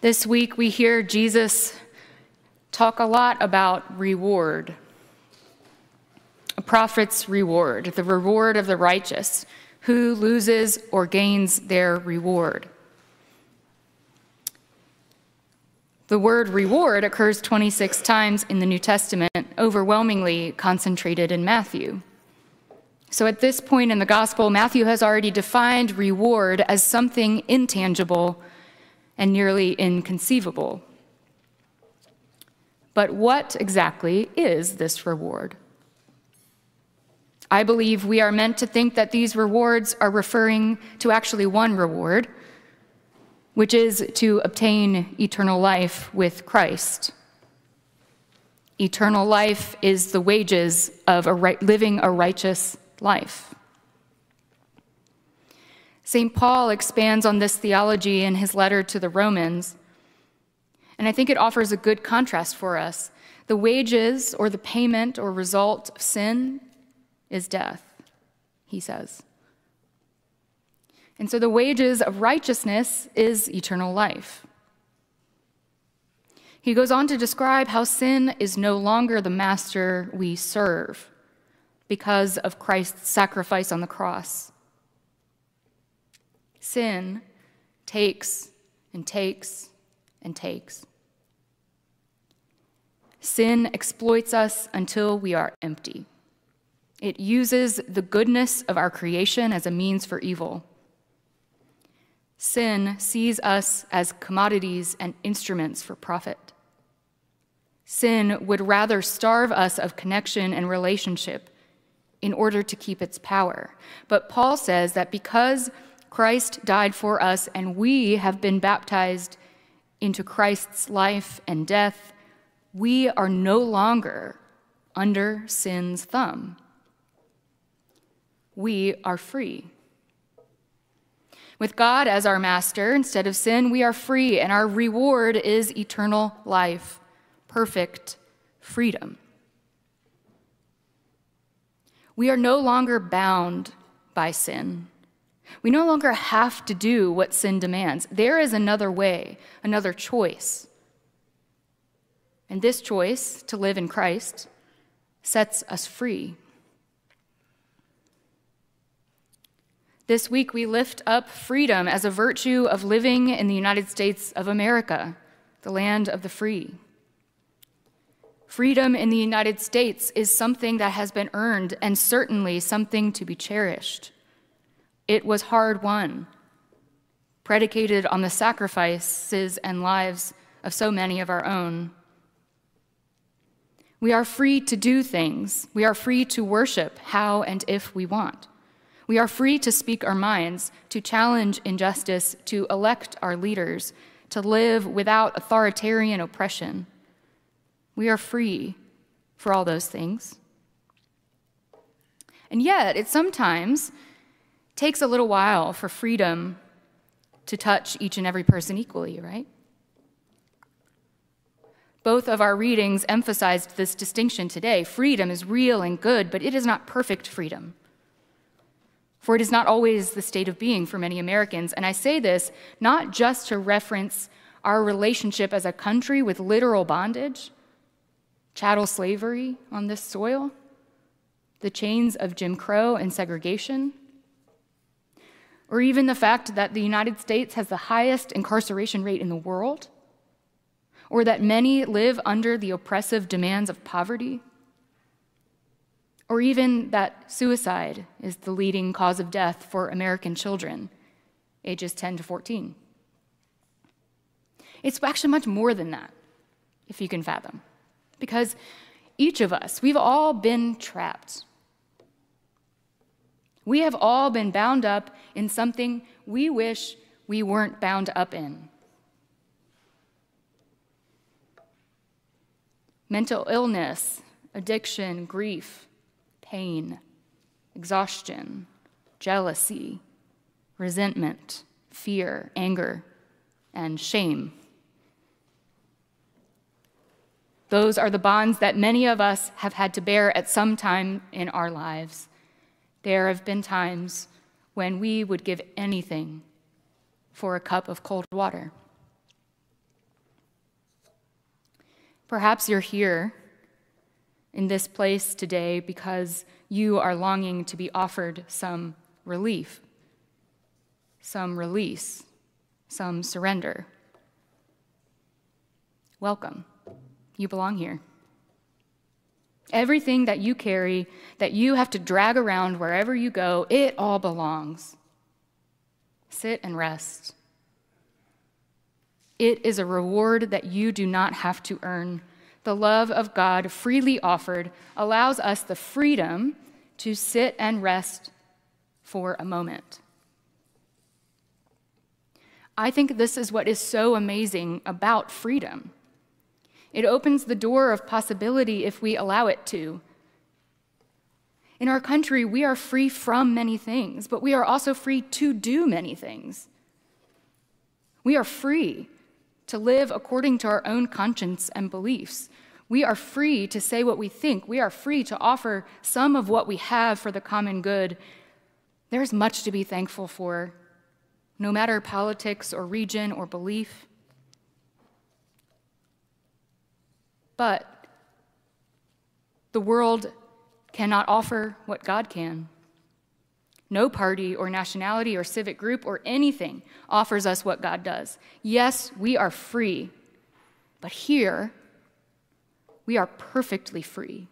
This week we hear Jesus talk a lot about reward. A prophet's reward, the reward of the righteous, who loses or gains their reward. The word reward occurs 26 times in the New Testament, overwhelmingly concentrated in Matthew. So at this point in the gospel, Matthew has already defined reward as something intangible and nearly inconceivable. But what exactly is this reward? I believe we are meant to think that these rewards are referring to actually one reward, which is to obtain eternal life with Christ. Eternal life is the wages of a right, living a righteous life. St. Paul expands on this theology in his letter to the Romans, and I think it offers a good contrast for us. The wages or the payment or result of sin is death, he says. And so the wages of righteousness is eternal life. He goes on to describe how sin is no longer the master we serve because of Christ's sacrifice on the cross. Sin takes and takes and takes. Sin exploits us until we are empty. It uses the goodness of our creation as a means for evil. Sin sees us as commodities and instruments for profit. Sin would rather starve us of connection and relationship in order to keep its power. But Paul says that because Christ died for us and we have been baptized into Christ's life and death, we are no longer under sin's thumb. We are free. With God as our master, instead of sin, we are free, and our reward is eternal life, perfect freedom. We are no longer bound by sin. We no longer have to do what sin demands. There is another way, another choice. And this choice, to live in Christ, sets us free. This week, we lift up freedom as a virtue of living in the United States of America, the land of the free. Freedom in the United States is something that has been earned and certainly something to be cherished. It was hard won, predicated on the sacrifices and lives of so many of our own. We are free to do things. We are free to worship how and if we want. We are free to speak our minds, to challenge injustice, to elect our leaders, to live without authoritarian oppression. We are free for all those things. And yet, it sometimes takes a little while for freedom to touch each and every person equally, right? Both of our readings emphasized this distinction today. Freedom is real and good, but it is not perfect freedom. For it is not always the state of being for many Americans. And I say this not just to reference our relationship as a country with literal bondage, chattel slavery on this soil, the chains of Jim Crow and segregation, or even the fact that the United States has the highest incarceration rate in the world, or that many live under the oppressive demands of poverty, or even that suicide is the leading cause of death for American children, ages 10 to 14. It's actually much more than that, if you can fathom. Because each of us, we've all been trapped. We have all been bound up in something we wish we weren't bound up in. Mental illness, addiction, grief, pain, exhaustion, jealousy, resentment, fear, anger, and shame. Those are the bonds that many of us have had to bear at some time in our lives. There have been times when we would give anything for a cup of cold water. Perhaps you're here in this place today because you are longing to be offered some relief, some release, some surrender. Welcome. You belong here. Everything that you carry, that you have to drag around wherever you go, it all belongs. Sit and rest. It is a reward that you do not have to earn. The love of God, freely offered, allows us the freedom to sit and rest for a moment. I think this is what is so amazing about freedom. It opens the door of possibility if we allow it to. In our country, we are free from many things, but we are also free to do many things. We are free to live according to our own conscience and beliefs. We are free to say what we think. We are free to offer some of what we have for the common good. There's much to be thankful for, no matter politics or region or belief. But the world cannot offer what God can. No party or nationality or civic group or anything offers us what God does. Yes, we are free, but here we are perfectly free.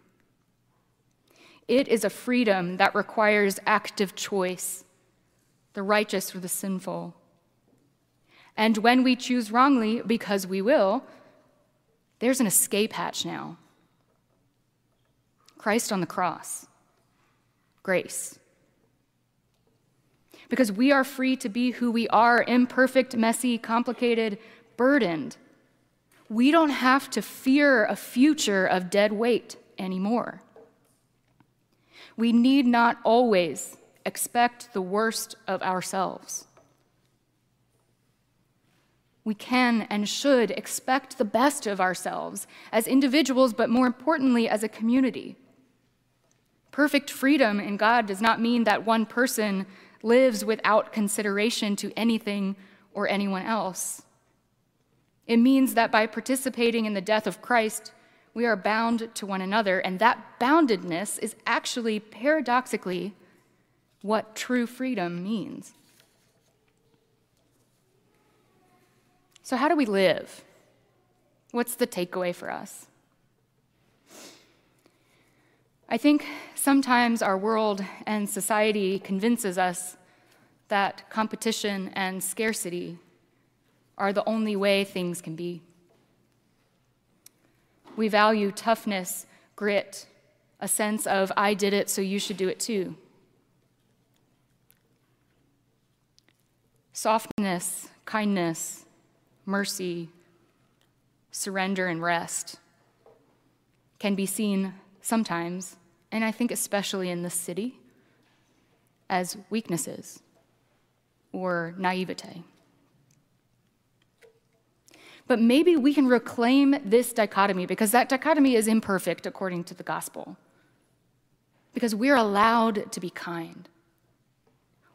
It is a freedom that requires active choice, the righteous or the sinful. And when we choose wrongly, because we will, there's an escape hatch now Christ on the cross, grace. Because we are free to be who we are imperfect, messy, complicated, burdened. We don't have to fear a future of dead weight anymore. We need not always expect the worst of ourselves we can and should expect the best of ourselves as individuals, but more importantly, as a community. Perfect freedom in God does not mean that one person lives without consideration to anything or anyone else. It means that by participating in the death of Christ, we are bound to one another, and that boundedness is actually paradoxically what true freedom means. So, how do we live? What's the takeaway for us? I think sometimes our world and society convinces us that competition and scarcity are the only way things can be. We value toughness, grit, a sense of, I did it, so you should do it too. Softness, kindness, mercy, surrender, and rest can be seen sometimes, and I think especially in this city, as weaknesses or naivete. But maybe we can reclaim this dichotomy because that dichotomy is imperfect according to the gospel. Because we're allowed to be kind.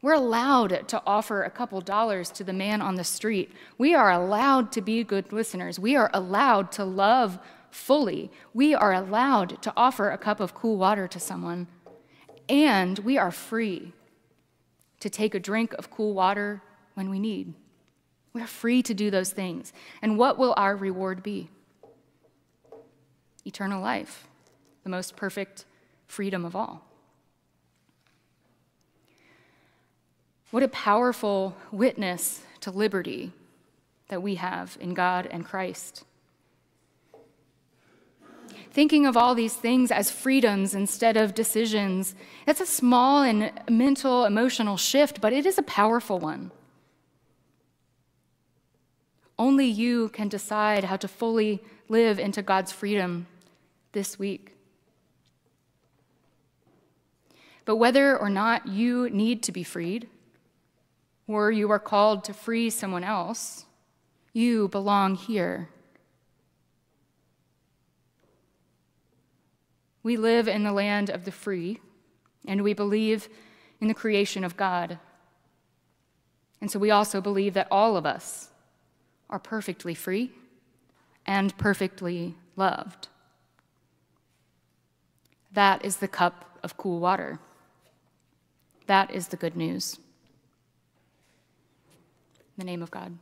We're allowed to offer a couple dollars to the man on the street. We are allowed to be good listeners. We are allowed to love fully. We are allowed to offer a cup of cool water to someone. And we are free to take a drink of cool water when we need. We are free to do those things. And what will our reward be? Eternal life, the most perfect freedom of all. What a powerful witness to liberty that we have in God and Christ. Thinking of all these things as freedoms instead of decisions, that's a small and mental, emotional shift, but it is a powerful one. Only you can decide how to fully live into God's freedom this week. But whether or not you need to be freed, or you are called to free someone else, you belong here. We live in the land of the free, and we believe in the creation of God. And so we also believe that all of us are perfectly free and perfectly loved. That is the cup of cool water. That is the good news. In the name of God.